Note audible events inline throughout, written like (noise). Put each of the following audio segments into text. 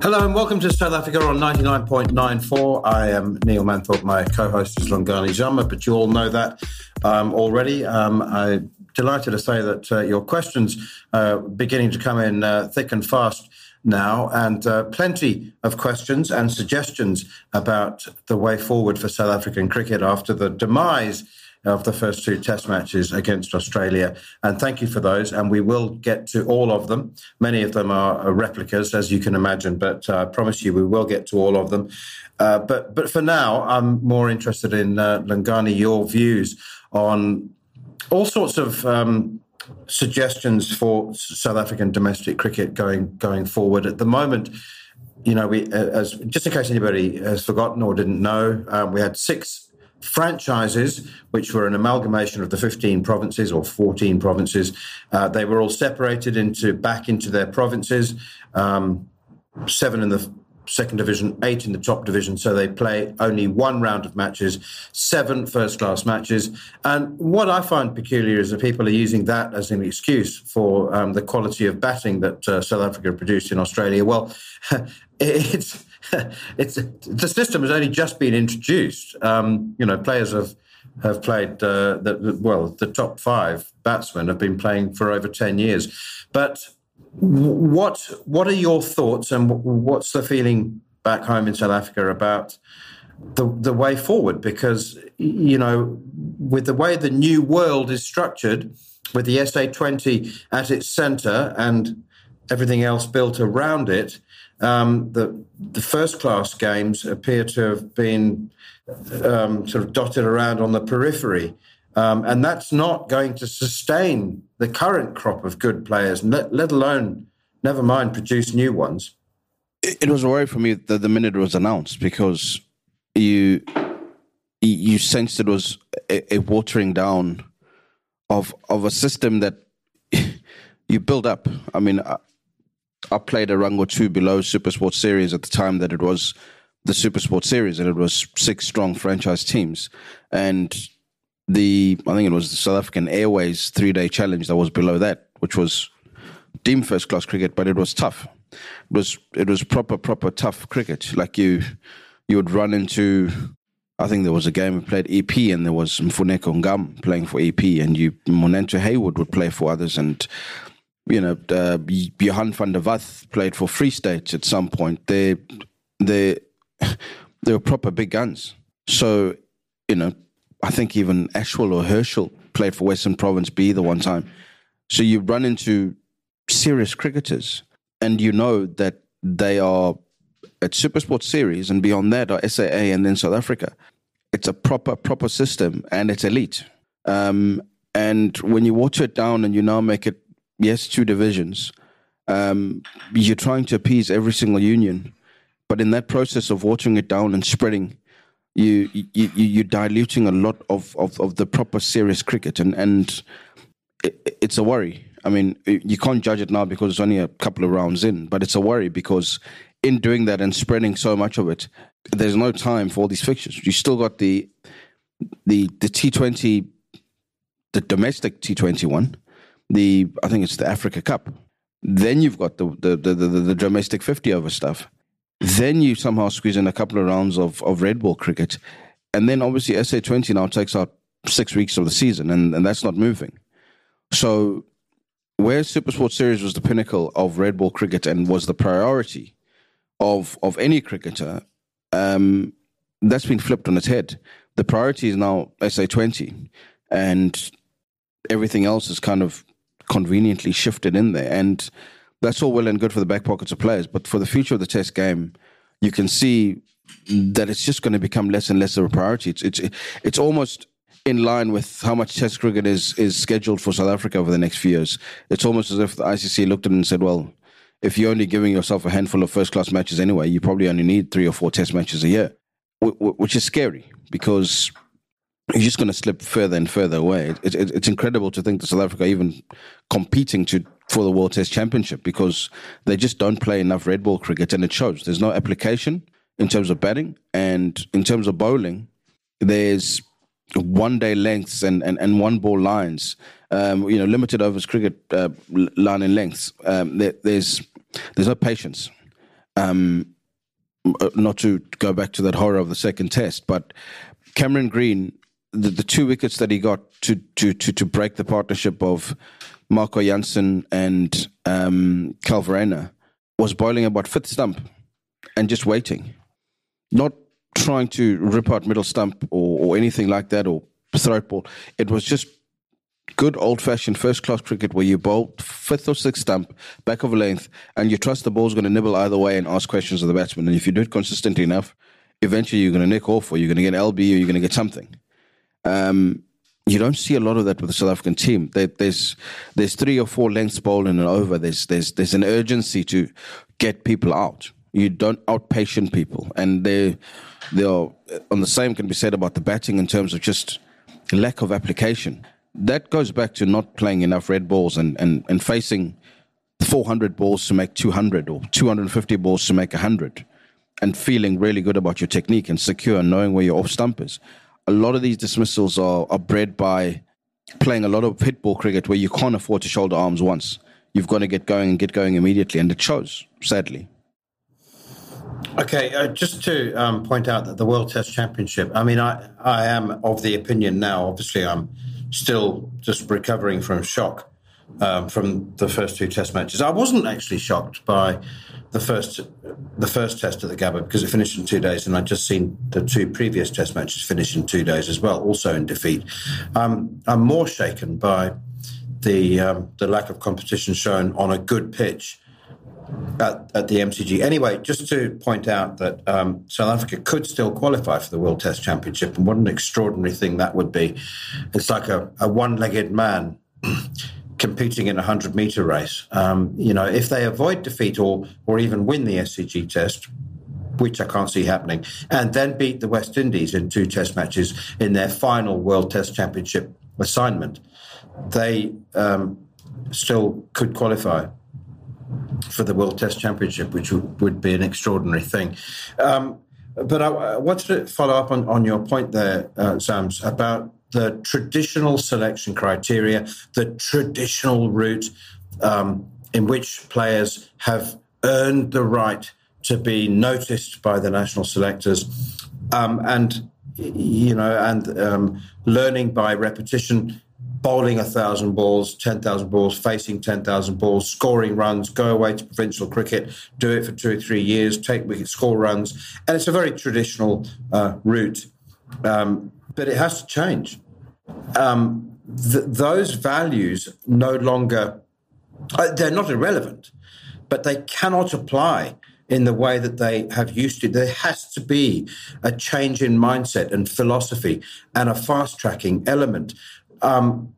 Hello and welcome to South Africa on 99.94. I am Neil Manthorp. My co-host is Lungani Zama, but you all know that um, already. Um, I'm delighted to say that uh, your questions are beginning to come in uh, thick and fast now, and uh, plenty of questions and suggestions about the way forward for South African cricket after the demise of the first two test matches against Australia. And thank you for those. And we will get to all of them. Many of them are replicas, as you can imagine, but uh, I promise you we will get to all of them. Uh, but, but for now, I'm more interested in, uh, Lungani, your views on all sorts of um, suggestions for South African domestic cricket going going forward. At the moment, you know, we as just in case anybody has forgotten or didn't know, um, we had six franchises, which were an amalgamation of the 15 provinces or 14 provinces. Uh, they were all separated into back into their provinces. Um, seven in the second division, eight in the top division. So they play only one round of matches, seven first class matches. And what I find peculiar is that people are using that as an excuse for um, the quality of batting that uh, South Africa produced in Australia. Well, (laughs) it's (laughs) it's the system has only just been introduced. Um, you know, players have have played uh, the, well. The top five batsmen have been playing for over ten years. But what what are your thoughts and what's the feeling back home in South Africa about the the way forward? Because you know, with the way the new world is structured, with the SA20 at its centre and everything else built around it um, the, the first class games appear to have been um, sort of dotted around on the periphery. Um, and that's not going to sustain the current crop of good players, let, let alone, never mind, produce new ones. It, was a worry for me that the minute it was announced because you you sensed it was a, a watering down of of a system that (laughs) you build up. I mean, I played a rung or two below Super Sport Series at the time that it was the Super Sport Series, and it was six strong franchise teams. And the I think it was the South African Airways three day challenge that was below that, which was deemed first class cricket, but it was tough. It was it was proper proper tough cricket. Like you you would run into. I think there was a game we played EP, and there was Mfuneko Ngam playing for EP, and you Monento Hayward would play for others, and you know, uh, Johan van der Wath played for Free State at some point. They, they, (laughs) they were proper big guns. So, you know, I think even Ashwell or Herschelle played for Western Province B the one time. So you run into serious cricketers, and you know that they are at Supersport Series and beyond that are SAA and then South Africa. It's a proper proper system, and it's elite. Um, and when you water it down and you now make it yes, two divisions. Um, you're trying to appease every single union, but in that process of watering it down and spreading, you, you you're diluting a lot of, of, of the proper serious cricket, and and it, it's a worry. I mean, you can't judge it now because it's only a couple of rounds in, but it's a worry because in doing that and spreading so much of it, there's no time for all these fixtures. You still got the the the T Twenty, the domestic T Twenty one the I think it's the Africa Cup. Then you've got the the the, the, the domestic fifty over stuff. Then you somehow squeeze in a couple of rounds of, of red ball cricket. And then obviously SA twenty now takes out six weeks of the season and, and that's not moving. So where Super Sport Series was the pinnacle of red ball cricket and was the priority of of any cricketer, um, that's been flipped on its head. The priority is now SA twenty and everything else is kind of conveniently shifted in there. And that's all well and good for the back pockets of players. But for the future of the test game, you can see that it's just going to become less and less of a priority. It's it's it's almost in line with how much Test cricket is is scheduled for South Africa over the next few years. It's almost as if the ICC looked at it and said, "Well, if you're only giving yourself a handful of first class matches anyway, you probably only need three or four Test matches a year," which is scary because you're just going to slip further and further away. It, it, it's incredible to think that South Africa even competing to for the World Test Championship because they just don't play enough red ball cricket, and it shows. There's no application in terms of batting and in terms of bowling. There's one day lengths and, and, and one ball lines. Um, you know, limited overs cricket uh, line and lengths. Um, there, there's there's no patience. Um, uh, not to go back to that horror of the second test, but Cameron Green, the, the two wickets that he got to to to, to break the partnership of Marco Jansen and um, was bowling about fifth stump and just waiting, not trying to rip out middle stump or, or anything like that or throat ball. It was just good old fashioned first class cricket where you bowl fifth or sixth stump, back of a length, and you trust the ball's going to nibble either way and ask questions of the batsman. And if you do it consistently enough, eventually you're going to nick off or you're going to get an LB or you're going to get something. Um, you don't see a lot of that with the South African team. There, there's there's three or four lengths bowling and over. There's there's there's an urgency to get people out. You don't outpatient people, and they they are on the same can be said about the batting in terms of just lack of application. That goes back to not playing enough red balls and, and, and facing 400 balls to make 200 or 250 balls to make 100 and feeling really good about your technique and secure and knowing where your off stump is a lot of these dismissals are, are bred by playing a lot of pit ball cricket where you can't afford to shoulder arms once. You've got to get going and get going immediately, and it shows, sadly. Okay, uh, just to um, point out that the World Test Championship, I mean, I, I am of the opinion now, obviously, I'm still just recovering from shock um, from the first two Test matches. I wasn't actually shocked by the first the first test at the Gabba because it finished in two days, and I'd just seen the two previous Test matches finish in two days as well, also in defeat. Um, I'm more shaken by the um, the lack of competition shown on a good pitch at, at the MCG. Anyway, just to point out that um, South Africa could still qualify for the World Test Championship, and what an extraordinary thing that would be! It's like a, a one-legged man competing in a 100 meter race. Um, you know, if they avoid defeat or, or even win the SCG test, which I can't see happening, and then beat the West Indies in two test matches in their final World Test Championship assignment, they um, still could qualify for the World Test Championship, which would, would be an extraordinary thing. Um, but I, I, wanted to follow up on, on your point there, uh, Sams, about the traditional selection criteria, the traditional route um, in which players have earned the right to be noticed by the national selectors, um, and you know, and um, learning by repetition, bowling a thousand balls, ten thousand balls, facing ten thousand balls, scoring runs, go away to provincial cricket, do it for two or three years, take wickets, score runs, and it's a very traditional uh, route. Um, but it has to change. Um, th- those values no longer, uh, they're not irrelevant, but they cannot apply in the way that they have used to. There has to be a change in mindset and philosophy and a fast tracking element. Um,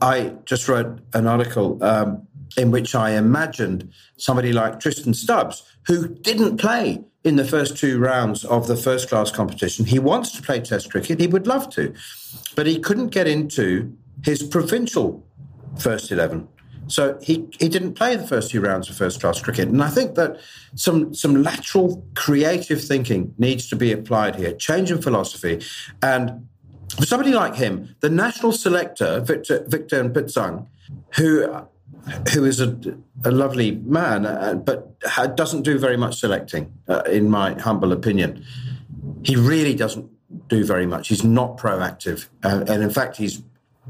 I just wrote an article um, in which I imagined somebody like Tristan Stubbs, who didn't play in the first two rounds of the first class competition. He wants to play Test cricket, he would love to, but he couldn't get into his provincial first 11. So he, he didn't play the first two rounds of first class cricket. And I think that some, some lateral creative thinking needs to be applied here, change in philosophy. And for somebody like him, the national selector, Victor, Victor Mpitsang, who who is a, a lovely man, uh, but doesn't do very much selecting, uh, in my humble opinion. He really doesn't do very much. He's not proactive, uh, and in fact, he's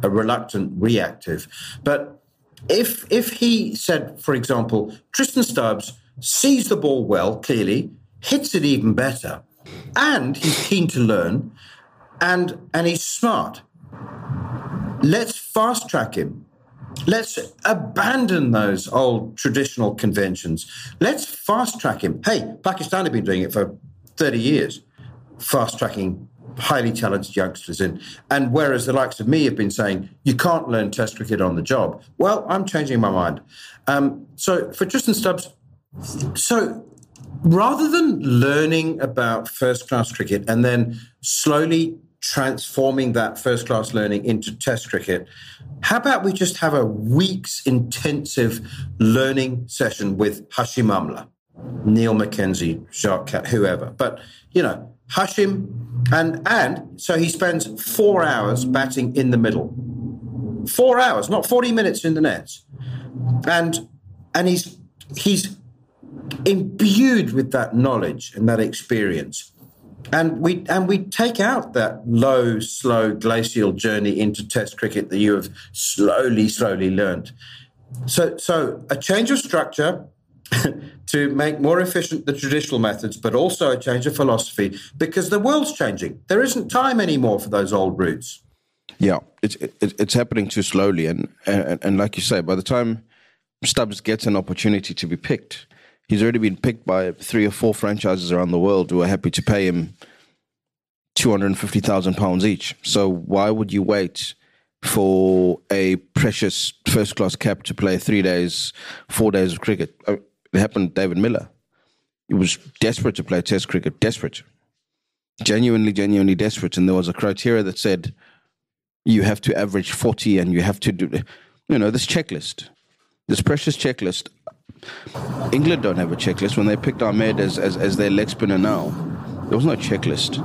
a reluctant reactive. But if if he said, for example, Tristan Stubbs sees the ball well, clearly hits it even better, and he's keen to learn, and and he's smart. Let's fast track him Let's abandon those old traditional conventions. Let's fast track him. Hey, Pakistan have been doing it for 30 years, fast tracking highly talented youngsters in. And whereas the likes of me have been saying, you can't learn Test cricket on the job, well, I'm changing my mind. Um, so for Tristan Stubbs, so rather than learning about first class cricket and then slowly transforming that first class learning into test cricket, how about we just have a week's intensive learning session with Hashim Amla, Neil McKenzie, Jacques, Cat, whoever. But, you know, Hashim, and, and so he spends four hours batting in the middle. Four hours, not 40 minutes in the nets. And, and he's, he's imbued with that knowledge and that experience. And we and we take out that low, slow, glacial journey into Test cricket that you have slowly, slowly learned. So, so a change of structure (laughs) to make more efficient the traditional methods, but also a change of philosophy because the world's changing. There isn't time anymore for those old routes. Yeah, it's it, it's happening too slowly, and, and and like you say, by the time Stubbs gets an opportunity to be picked, he's already been picked by three or four franchises around the world who are happy to pay him two hundred and fifty thousand pounds each. So why would you wait for a precious first class cap to play three days, four days of cricket? Uh, it happened to David Miller. He was desperate to play Test cricket, desperate, genuinely, genuinely desperate, and there was a criteria that said you have to average forty, and you have to do, you know, this checklist, this precious checklist England don't have a checklist. When they picked Ahmed as, as, as their leg spinner now, there was no checklist.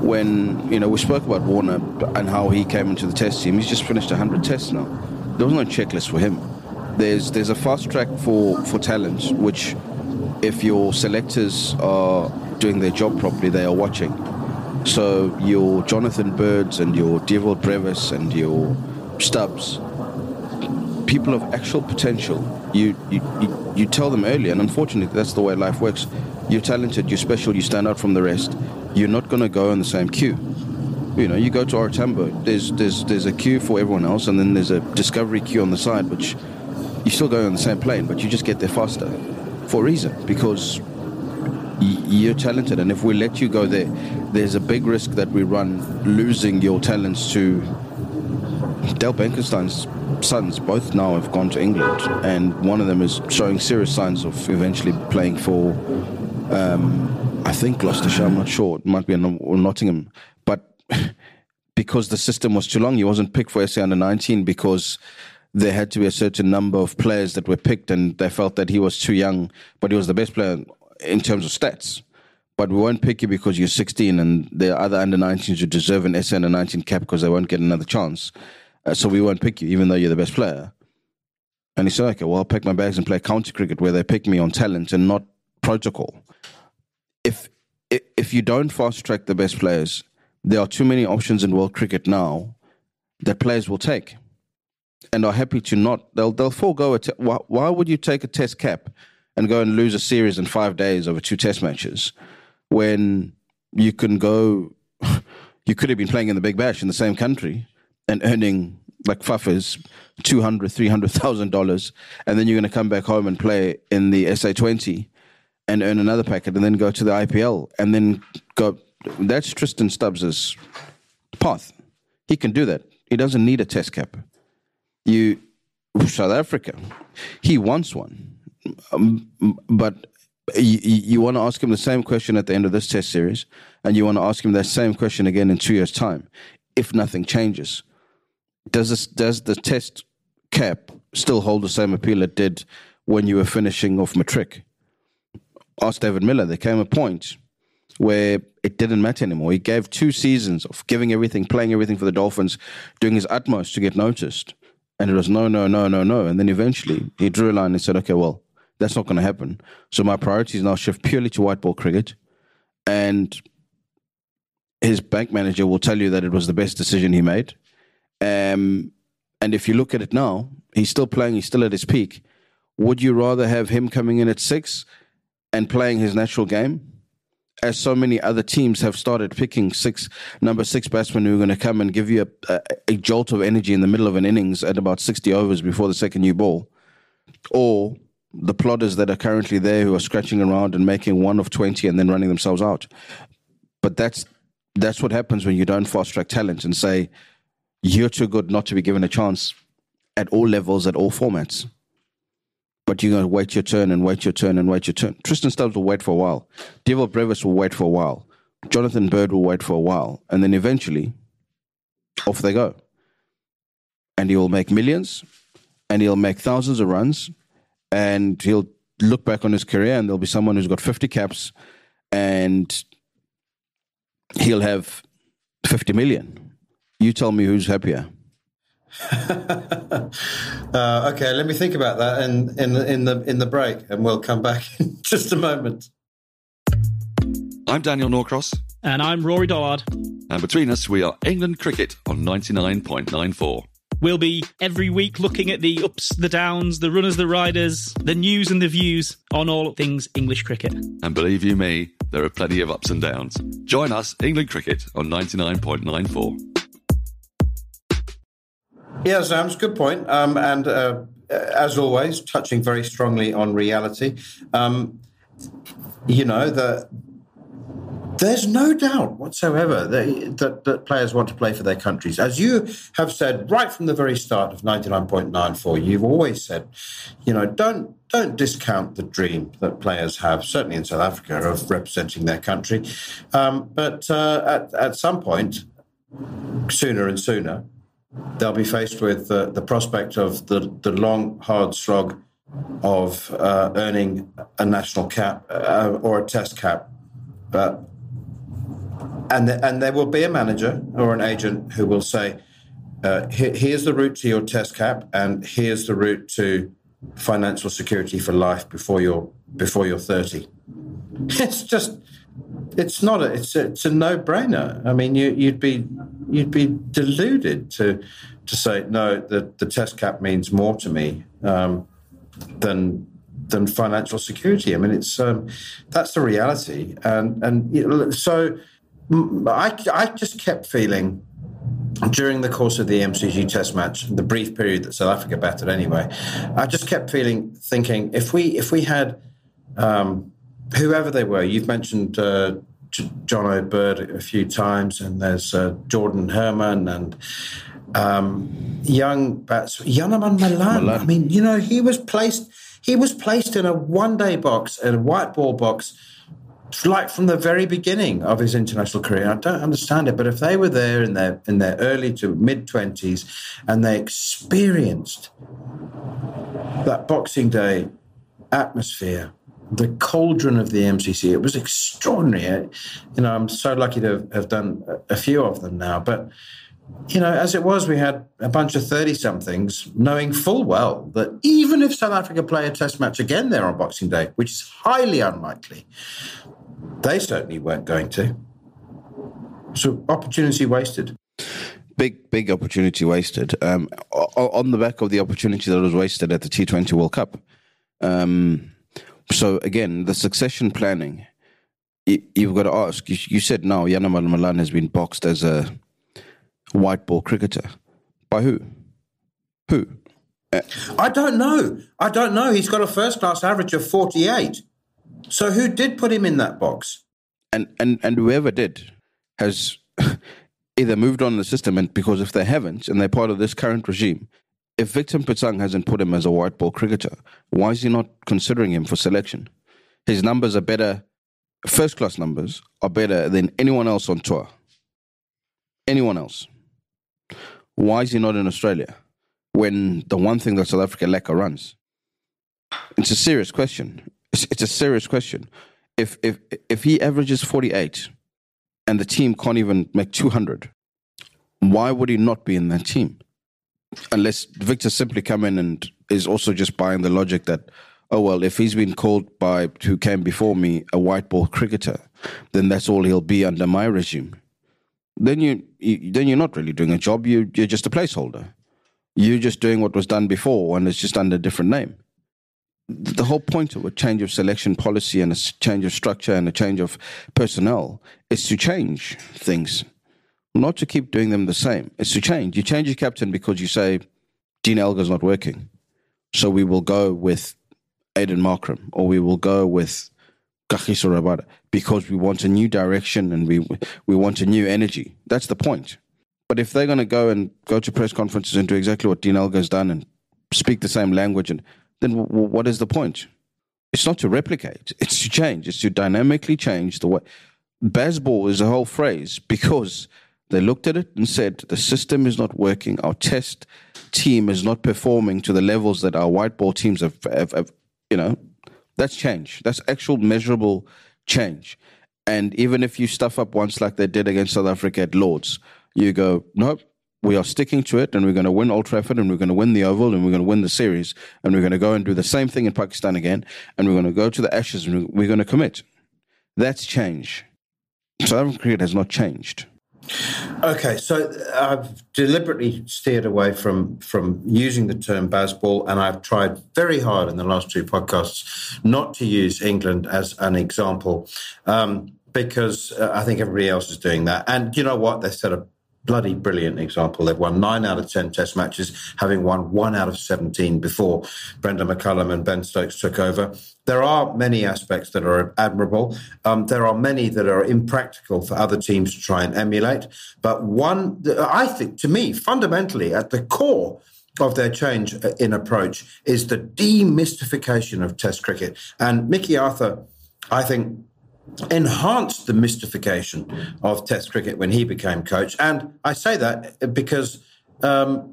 When, you know, we spoke about Warner and how he came into the test team, he's just finished 100 tests now. There was no checklist for him. There's, there's a fast track for, for talent, which if your selectors are doing their job properly, they are watching. So your Jonathan Birds and your Dewald Brevis and your Stubbs, people of actual potential, you, you, you, you tell them early, and unfortunately, that's the way life works. You're talented, you're special, you stand out from the rest. You're not going to go in the same queue. You know, you go to OR Tambo, there's, there's, there's a queue for everyone else, and then there's a discovery queue on the side, which you still go on the same plane, but you just get there faster for a reason, because you're talented, and if we let you go there, there's a big risk that we run losing your talents to Dale Benkenstein's sons both now have gone to England, and one of them is showing serious signs of eventually playing for, um, I think Gloucestershire. I'm not sure. It might be or Nottingham, but (laughs) because the system was too long, he wasn't picked for SA under 19 because there had to be a certain number of players that were picked, and they felt that he was too young, but he was the best player in terms of stats. But we won't pick you because you're 16, and are other under 19s who deserve an SA under 19 cap because they won't get another chance Uh, so we won't pick you, even though you're the best player. And he said, okay, well, I'll pack my bags and play county cricket where they pick me on talent and not protocol. If if you don't fast track the best players, there are too many options in world cricket now that players will take and are happy to not. They'll they'll forego it. Why, why would you take a test cap and go and lose a series in five days over two test matches when you can go? (laughs) You could have been playing in the Big Bash in the same country and earning like fuffers two hundred, three hundred thousand dollars, and then you're going to come back home and play in the SA twenty and earn another packet, and then go to the IPL, and then go. That's Tristan Stubbs's path. He can do that. He doesn't need a test cap. You South Africa, he wants one, um, but you, you want to ask him the same question at the end of this test series, and you want to ask him that same question again in two years' time, if nothing changes does this, does the test cap still hold the same appeal it did when you were finishing off matric? Ask David Miller. There came a point where it didn't matter anymore. He gave two seasons of giving everything, playing everything for the Dolphins, doing his utmost to get noticed. And it was no, no, no, no, no. And then eventually he drew a line and said, okay, well, that's not going to happen. So my priorities now shift purely to white ball cricket. And his bank manager will tell you that it was the best decision he made. Um, and if you look at it now, he's still playing, he's still at his peak. Would you rather have him coming in at six and playing his natural game? As so many other teams have started picking six number six batsmen who are going to come and give you a, a, a jolt of energy in the middle of an innings at about 60 overs before the second new ball. Or the plodders that are currently there who are scratching around and making one of 20 and then running themselves out. But that's that's what happens when you don't fast track talent and say you're too good not to be given a chance at all levels, at all formats. But you're going to wait your turn and wait your turn and wait your turn. Tristan Stubbs will wait for a while. Dewald Brevis will wait for a while. Jonathan Bird will wait for a while. And then eventually, off they go. And he will make millions and he'll make thousands of runs and he'll look back on his career and there'll be someone who's got 50 caps and he'll have 50 million. You tell me who's happier. (laughs) uh, okay, let me think about that in, in, in, the, in the break, and we'll come back (laughs) in just a moment. I'm Daniel Norcross. And I'm Rory Dollard. And between us, we are England Cricket on 99.94. We'll be every week looking at the ups, the downs, the runners, the riders, the news and the views on all things English cricket. And believe you me, there are plenty of ups and downs. Join us, England Cricket, on 99.94. Yeah, Sam's good point. Um, and uh, as always, touching very strongly on reality. Um, you know, the there's no doubt whatsoever that, that, that, players want to play for their countries. As you have said right from the very start of 99.94, you've always said, you know, don't don't discount the dream that players have, certainly in South Africa, of representing their country. Um, but uh, at, at some point, sooner and sooner, they'll be faced with uh, the prospect of the, the long, hard slog of uh, earning a national cap uh, or a test cap. But and the, and there will be a manager or an agent who will say, uh, "Here's the route to your test cap, and here's the route to financial security for life before you're before you're 30." (laughs) It's just, it's not a, it's a, it's a no brainer. I mean, you, you, would be you'd be deluded to to say no. The the test cap means more to me um, than than financial security. I mean, it's um, that's the reality, and and you know, so I, I just kept feeling during the course of the MCG Test match, the brief period that South Africa batted anyway, I just kept feeling thinking if we if we had um, whoever they were, you've mentioned uh, John Bird a few times, and there's uh, Jordan Hermann and um, young bats Janneman Malan. I mean, you know, he was placed he was placed in a one day box, in a white ball box like from the very beginning of his international career. I don't understand it, but if they were there in their in their early to mid twenties and they experienced that Boxing Day atmosphere, the cauldron of the MCG, it was extraordinary. You know, I'm so lucky to have done a few of them now, but you know, as it was, we had a bunch of 30 somethings knowing full well that even if South Africa play a test match again there on Boxing Day, which is highly unlikely, they certainly weren't going to. So opportunity wasted. Big, big opportunity wasted. Um, on the back of the opportunity that was wasted at the T20 World Cup. Um, so again, the succession planning. You've got to ask. You, said now Janneman Malan has been boxed as a white ball cricketer. By who? Who? Uh, I don't know. I don't know. He's got a first class average of 48. So who did put him in that box? And and and whoever did has (laughs) either moved on the system, and because if they haven't, and they're part of this current regime, if Victor Mpitsang hasn't put him as a white ball cricketer, why is he not considering him for selection? His numbers are better, first class numbers are better than anyone else on tour. Anyone else. Why is he not in Australia when the one thing that South Africa lack are runs? It's a serious question. It's, it's a serious question. If if if he averages 48 and the team can't even make 200, why would he not be in that team? Unless Victor simply come in and is also just buying the logic that, oh well, if he's been called by who came before me a white ball cricketer, then that's all he'll be under my regime. Then you, you then you're not really doing a job. You you're just a placeholder. You're just doing what was done before, and it's just under a different name the whole point of a change of selection policy and a change of structure and a change of personnel is to change things, not to keep doing them the same. It's to change. You change your captain because you say Dean Elgar's not working, so we will go with Aiden Markram, or we will go with Kagiso Rabada because we want a new direction and we we want a new energy. That's the point. But if they're going to go and go to press conferences and do exactly what Dean Elgar's done and speak the same language, and then w- what is the point? It's not to replicate; it's to change. It's to dynamically change the way. Bazball is a whole phrase because they looked at it and said the system is not working. Our test team is not performing to the levels that our white ball teams have, have, have you know, that's change. That's actual measurable change. And even if you stuff up once like they did against South Africa at Lords, you go, nope, we are sticking to it and we're going to win Old Trafford and we're going to win the Oval and we're going to win the series and we're going to go and do the same thing in Pakistan again and we're going to go to the Ashes and we're going to commit. That's change. South African cricket has not changed. Okay, so I've deliberately steered away from from using the term Bazball, and I've tried very hard in the last two podcasts not to use England as an example um, because uh, I think everybody else is doing that. And you know what? They set a bloody brilliant example. They've won nine out of 10 test matches, having won one out of 17 before Brendon McCullum and Ben Stokes took over. There are many aspects that are admirable. Um, there are many that are impractical for other teams to try and emulate. But one, I think, to me, fundamentally, at the core, of their change in approach is the demystification of Test cricket. And Mickey Arthur, I think, enhanced the mystification of Test cricket when he became coach. And I say that because. Um,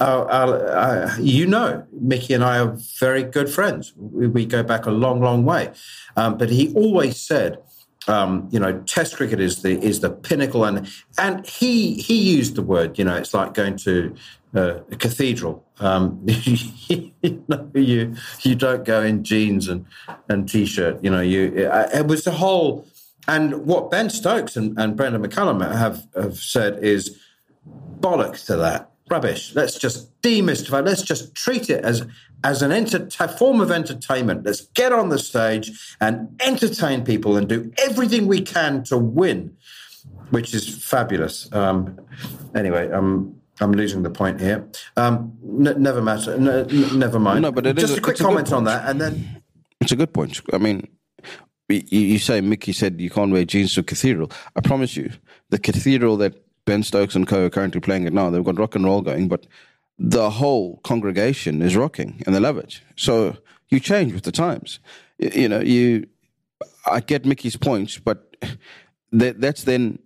our, our, uh, you know, Mickey and I are very good friends. We, we go back a long, long way. Um, but he always said, um, you know, Test cricket is the is the pinnacle, and and he he used the word, you know, it's like going to uh, a cathedral. Um, (laughs) you know, you you don't go in jeans and and t-shirt. You know, you it, it was the whole. And what Ben Stokes and, and Brendon McCullum have, have said is bollocks to that rubbish. Let's just demystify. Let's just treat it as as an enter- form of entertainment. Let's get on the stage and entertain people and do everything we can to win, which is fabulous. Um, anyway, um, I'm losing the point here. Um, n- never matter. N- never mind. No, but just is a quick a comment on that, and then It's a good point. I mean, you, you say Mickey said you can't wear jeans to cathedral. I promise you, the cathedral that Ben Stokes and co are currently playing at now, they've got rock and roll going, but the whole congregation is rocking and they love it. So you change with the times. You, you know, you. I get Mickey's point, but that, that's then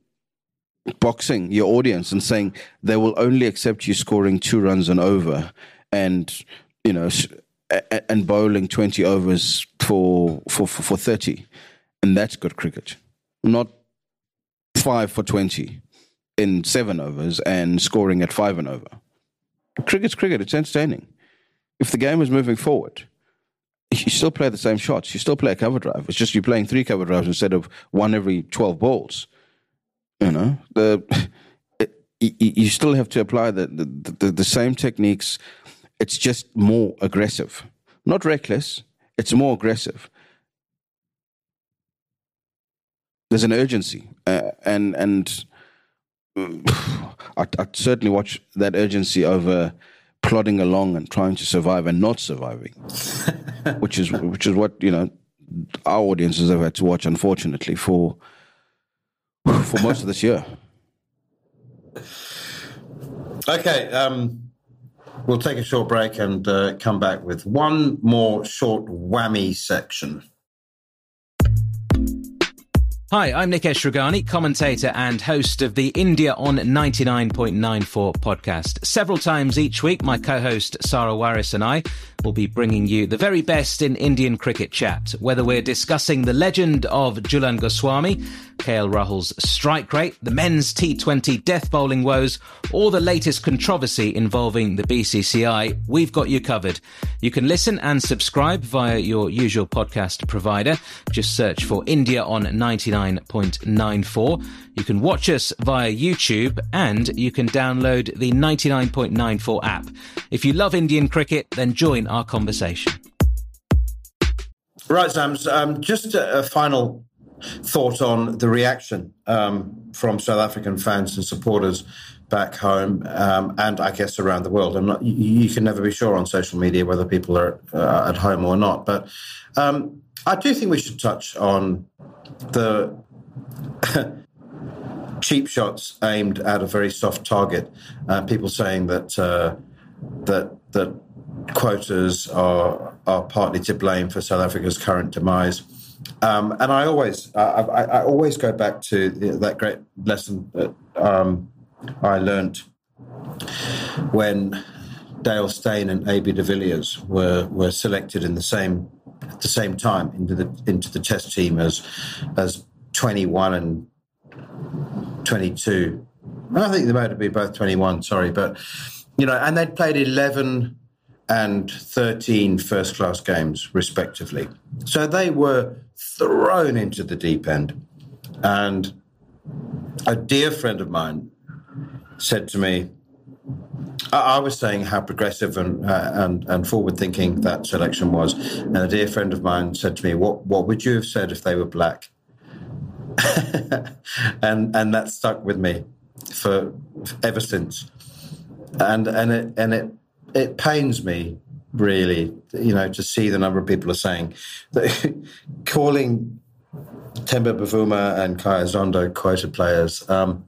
boxing your audience and saying they will only accept you scoring two runs and over, and you know, and bowling twenty overs for for for, for thirty, and that's good cricket, not five for twenty in seven overs and scoring at five and over. Cricket's cricket. It's entertaining. If the game is moving forward, you still play the same shots. You still play a cover drive. It's just you're playing three cover drives instead of one every twelve balls. You know the you, still have to apply the, the the the same techniques. It's just more aggressive, not reckless. It's more aggressive. There's an urgency, uh, and and (sighs) I, I certainly watch that urgency over plodding along and trying to survive and not surviving, (laughs) which is which is what you know our audiences have had to watch, unfortunately, for for most of this year. Okay, um, we'll take a short break and uh, come back with one more short whammy section. Hi, I'm Nikesh Rughani, commentator and host of the India on 99.94 podcast. Several times each week, my co-host Sarah Waris and I will be bringing you the very best in Indian cricket chat, whether we're discussing the legend of Jhulan Goswami, KL Rahul's strike rate, the men's T20 death bowling woes, or the latest controversy involving the BCCI, we've got you covered. You can listen and subscribe via your usual podcast provider. Just search for India on 99.94. You can watch us via YouTube and you can download the 99.94 app. If you love Indian cricket, then join our conversation. Right, Sam. Um, just a, a final thought on the reaction um, from South African fans and supporters back home um, and I guess around the world. I'm not. You, you, can never be sure on social media whether people are uh, at home or not. But um, I do think we should touch on the (laughs) cheap shots aimed at a very soft target. Uh, people saying that uh, that that quotas are are partly to blame for South Africa's current demise. Um, and I always, I, I, I, always go back to that great lesson that um, I learnt when Dale Steyn and AB de Villiers were were selected in the same at the same time into the into the test team as as 21 and 22. I think they might be both 21. Sorry, but you know, and they'd played 11 and 13 first class games, respectively. So they were thrown into the deep end. And a dear friend of mine said to me, I was saying how progressive and uh, and, and forward thinking that selection was, and a dear friend of mine said to me, "What what would you have said if they were black?" (laughs) and and that stuck with me for ever since, and and it and it it pains me really, you know, to see the number of people are saying that (laughs) calling Temba Bavuma and Khaya Zondo quoted players um,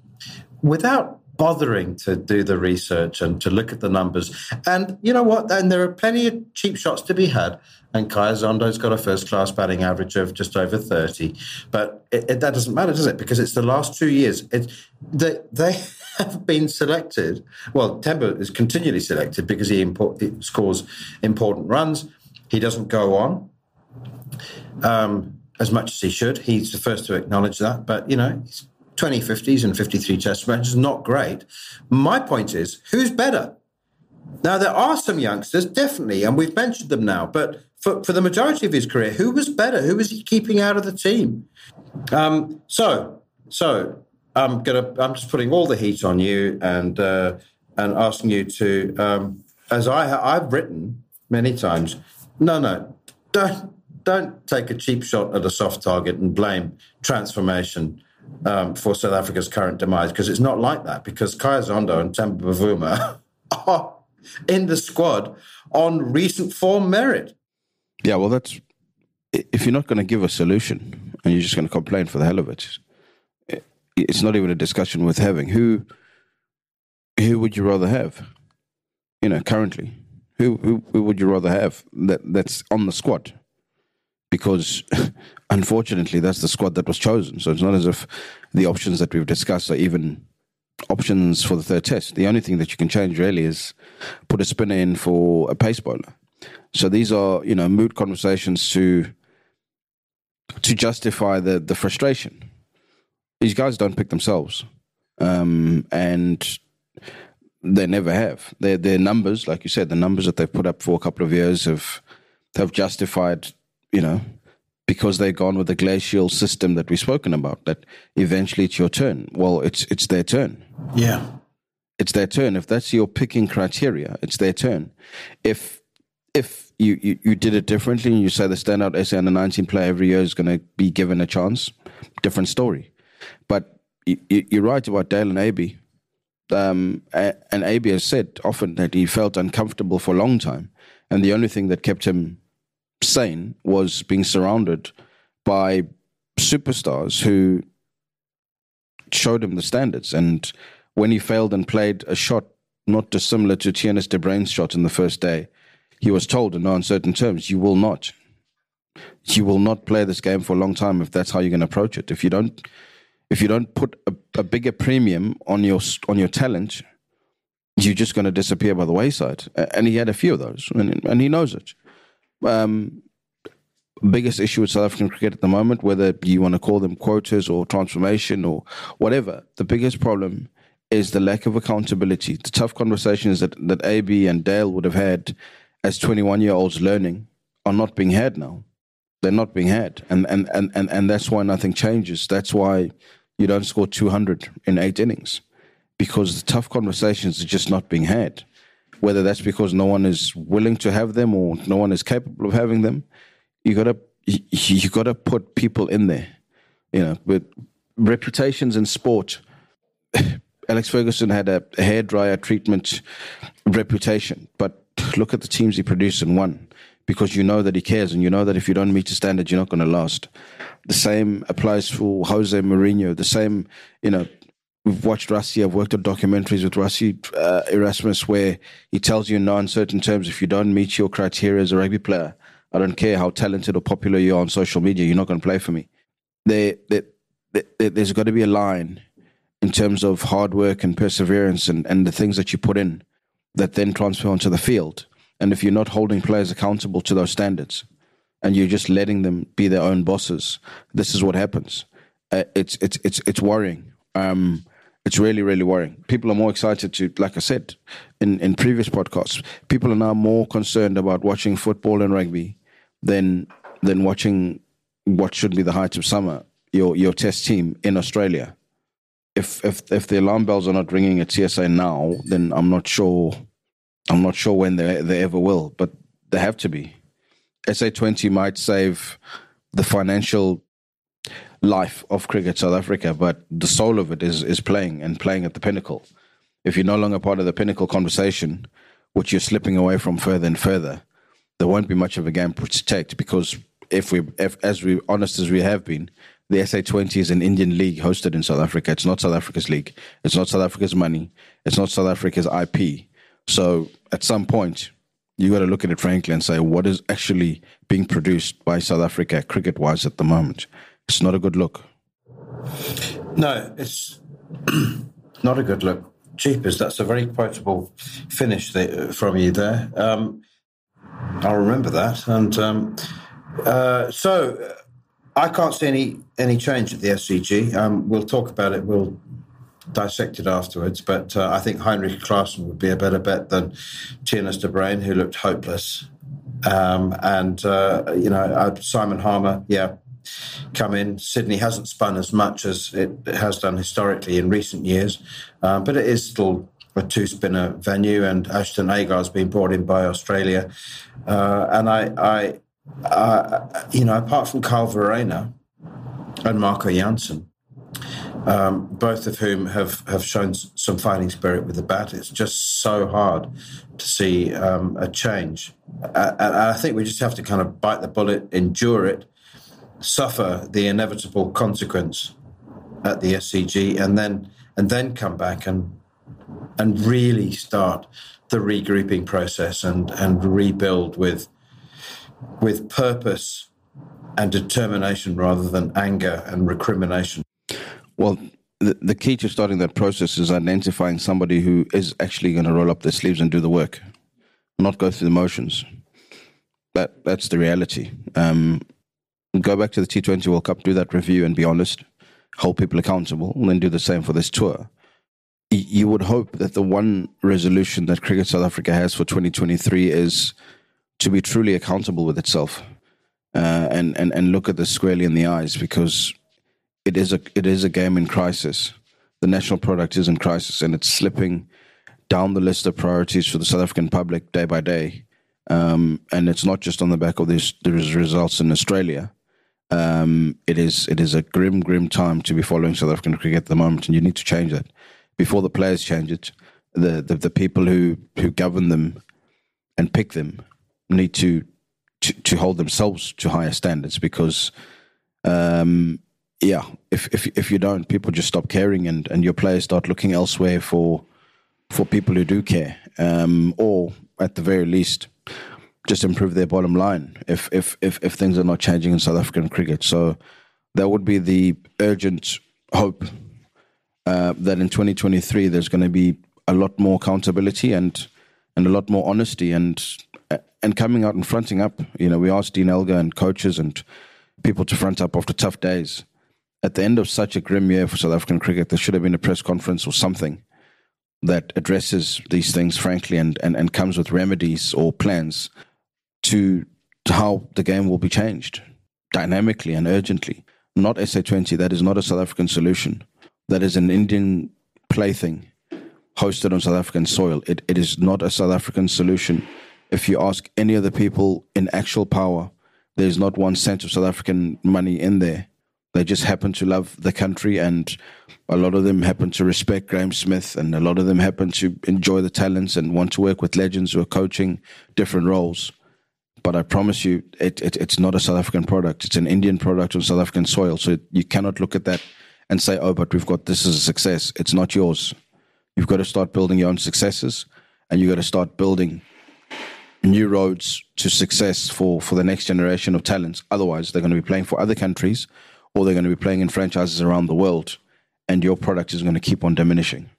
without bothering to do the research and to look at the numbers. And you know what? And there are plenty of cheap shots to be had. And Khaya Zondo's got a first class batting average of just over 30. But it, it, that doesn't matter, does it? Because it's the last two years. It, they, they (laughs) have been selected. Well, Temba is continually selected because he, import, scores important runs. He doesn't go on. Um, as much as he should. He's the first to acknowledge that. But, you know, 2050s and 53 test matches, not great. My point is, who's better? Now, there are some youngsters, definitely, and we've mentioned them now, but for, for the majority of his career, who was better? Who was he keeping out of the team? Um, so, so I'm gonna, I'm just putting all the heat on you and uh, and asking you to, um, as I I've written many times, no, no, don't don't take a cheap shot at a soft target and blame transformation um, for South Africa's current demise because it's not like that. Because Khaya Zondo and Temba Bavuma (laughs) are in the squad on recent form merit. Yeah, well, that's if you're not going to give a solution and you're just going to complain for the hell of it, it's not even a discussion worth having. Who who would you rather have? You know, currently, who who, who would you rather have that that's on the squad? Because (laughs) unfortunately, that's the squad that was chosen. So it's not as if the options that we've discussed are even options for the third test. The only thing that you can change really is put a spinner in for a pace bowler. So these are, you know, mood conversations to to justify the the frustration. These guys don't pick themselves, um, and they never have. Their their numbers, like you said, the numbers that they've put up for a couple of years have have justified, you know, because they've gone with the glacial system that we've spoken about. That eventually it's your turn. Well, it's it's their turn. Yeah, it's their turn. If that's your picking criteria, it's their turn. If if you, you, you did it differently and you say the standout SA under 19 player every year is going to be given a chance, different story. But you, you're right about Dale and AB. Um, and AB has said often that he felt uncomfortable for a long time. And the only thing that kept him sane was being surrounded by superstars who showed him the standards. And when he failed and played a shot not dissimilar to Theunis de Bruyn's shot in the first day, he was told in no uncertain terms, you will not. You will not play this game for a long time if that's how you're going to approach it. If you don't, if you don't put a, a bigger premium on your on your talent, you're just going to disappear by the wayside. And he had a few of those, and, and he knows it um, biggest issue with South African cricket at the moment, whether you want to call them quotas or transformation or whatever, the biggest problem is the lack of accountability. The tough conversations that, that AB and Dale would have had as 21 year olds learning are not being had now. They're not being had. And, and, and, and, and that's why nothing changes. That's why you don't score 200 in eight innings because the tough conversations are just not being had whether that's because no one is willing to have them or no one is capable of having them. You gotta you, gotta put people in there. You know, but reputations in sport (sighs) Alex Ferguson had a hairdryer treatment reputation, but look at the teams he produced and won because you know that he cares and you know that if you don't meet his standards, you're not going to last. The same applies for Jose Mourinho. The same, you know, we've watched Rassie. I've worked on documentaries with Rassie uh, Erasmus where he tells you in no uncertain terms if you don't meet your criteria as a rugby player, I don't care how talented or popular you are on social media, you're not going to play for me. There, there, there, there's got to be a line in terms of hard work and perseverance and, and the things that you put in that then transfer onto the field. And if you're not holding players accountable to those standards and you're just letting them be their own bosses, this is what happens. Uh, it's, it's, it's, it's worrying. Um, it's really, really worrying. People are more excited to, like I said in, in previous podcasts, people are now more concerned about watching football and rugby than than watching what should be the height of summer, your your test team in Australia if if if the alarm bells are not ringing at CSA now, then I'm not sure. I'm not sure when they they ever will, but they have to be. SA20 might save the financial life of cricket South Africa, but the soul of it is is playing and playing at the pinnacle. If you're no longer part of the pinnacle conversation, which you're slipping away from further and further, there won't be much of a game to protect because if we, if, as we honest as we have been, the SA20 is an Indian league hosted in South Africa. It's not South Africa's league. It's not South Africa's money. It's not South Africa's IP. So at some point, you got to look at it frankly and say, what is actually being produced by South Africa cricket wise at the moment? It's not a good look. No, it's (clears throat) not a good look. Jeepers, that's a very quotable finish from you there. Um, I'll remember that. And um, uh, so I can't see any any change at the SCG. Um, we'll talk about it. We'll dissect it afterwards. But uh, I think Heinrich Klaasen would be a better bet than Theunis de Bruyn, who looked hopeless. Um, and uh, you know uh, Simon Harmer, yeah, come in. Sydney hasn't spun as much as it has done historically in recent years, uh, but it is still a two spinner venue. And Ashton Agar has been brought in by Australia, uh, and I, I you know, apart from Kyle Verreynne and Marco Jansen, um, both of whom have, have shown some fighting spirit with the bat, it's just so hard to see um, a change. Uh, and I think we just have to kind of bite the bullet, endure it, suffer the inevitable consequence at the SCG, and then and then come back and and really start the regrouping process and and rebuild with with purpose and determination rather than anger and recrimination. Well, the, the key to starting that process is identifying somebody who is actually going to roll up their sleeves and do the work, not go through the motions. That that's the reality. Um, go back to the T20 World Cup, do that review, and be honest. Hold people accountable, and then do the same for this tour. You would hope that the one resolution that Cricket South Africa has for 2023 is to be truly accountable with itself uh, and, and, and look at this squarely in the eyes because it is a it is a game in crisis. The national product is in crisis and it's slipping down the list of priorities for the South African public day by day. Um, and it's not just on the back of these results in Australia. Um, it is it is a grim, grim time to be following South African cricket at the moment, and you need to change that before the players change it. The the, the people who who govern them and pick them need to, to, to hold themselves to higher standards because, um, yeah, if, if if you don't, people just stop caring and, and your players start looking elsewhere for for people who do care, um, or at the very least, just improve their bottom line if if if if things are not changing in South African cricket. So that would be the urgent hope uh, that in 2023 there's going to be a lot more accountability and and a lot more honesty and and coming out and fronting up. You know, we asked Dean Elgar and coaches and people to front up after tough days. At the end of such a grim year for South African cricket, there should have been a press conference or something that addresses these things frankly and, and, and comes with remedies or plans to, how the game will be changed dynamically and urgently. Not SA20, that is not a South African solution. That is an Indian plaything hosted on South African soil. It, it is not a South African solution if you ask any of the people in actual power, there's not one cent of South African money in there They just happen to love the country, and a lot of them happen to respect Graeme Smith, and a lot of them happen to enjoy the talents and want to work with legends who are coaching different roles. But I promise you, it, it, it's not a South African product. It's an Indian product on South African soil. So you cannot look at that and say, oh, but we've got this as a success. It's not yours. You've got to start building your own successes and you've got to start building new roads to success for, for the next generation of talents. Otherwise, they're going to be playing for other countries or they're going to be playing in franchises around the world and your product is going to keep on diminishing.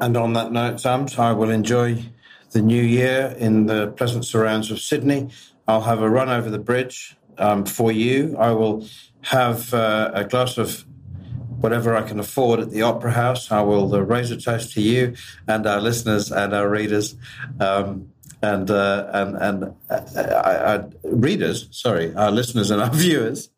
And on that note, Sams, I will enjoy the new year in the pleasant surrounds of Sydney. I'll have a run over the bridge um, for you. I will have uh, a glass of whatever I can afford at the Opera House. I will uh, raise a toast to you and our listeners and our readers. Um, and uh, and and uh, readers, sorry, our listeners and our (laughs) viewers,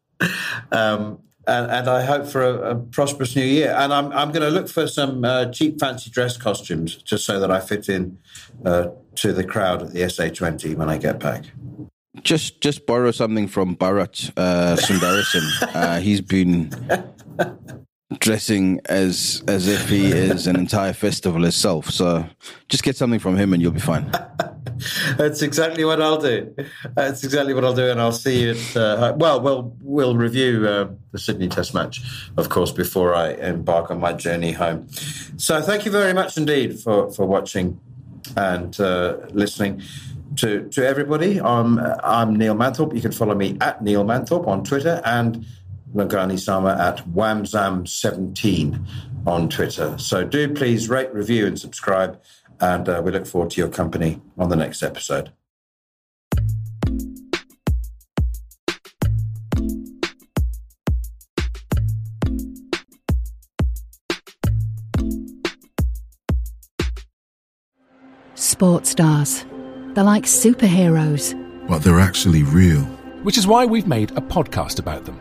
um, and, and, I hope for a, a, prosperous new year. And I'm I'm going to look for some uh, cheap fancy dress costumes just so that I fit in uh, to the crowd at the SA20 when I get back. Just just borrow something from Bharat uh, Sundaresan. (laughs) uh, he's been dressing as as if he is an entire festival itself. So just get something from him and you'll be fine. (laughs) That's exactly what I'll do. That's exactly what I'll do, and I'll see you. At, uh, well, we'll we'll review uh, the Sydney Test match, of course, before I embark on my journey home. So, thank you very much indeed for for watching and uh, listening to to everybody. I'm I'm Neil Manthorp. You can follow me at Neil Manthorp on Twitter and Lungani Zama at Wamzam17 on Twitter. So do please rate, review, and subscribe. And uh, we look forward to your company on the next episode. Sports stars. They're like superheroes. But they're actually real. Which is why we've made a podcast about them.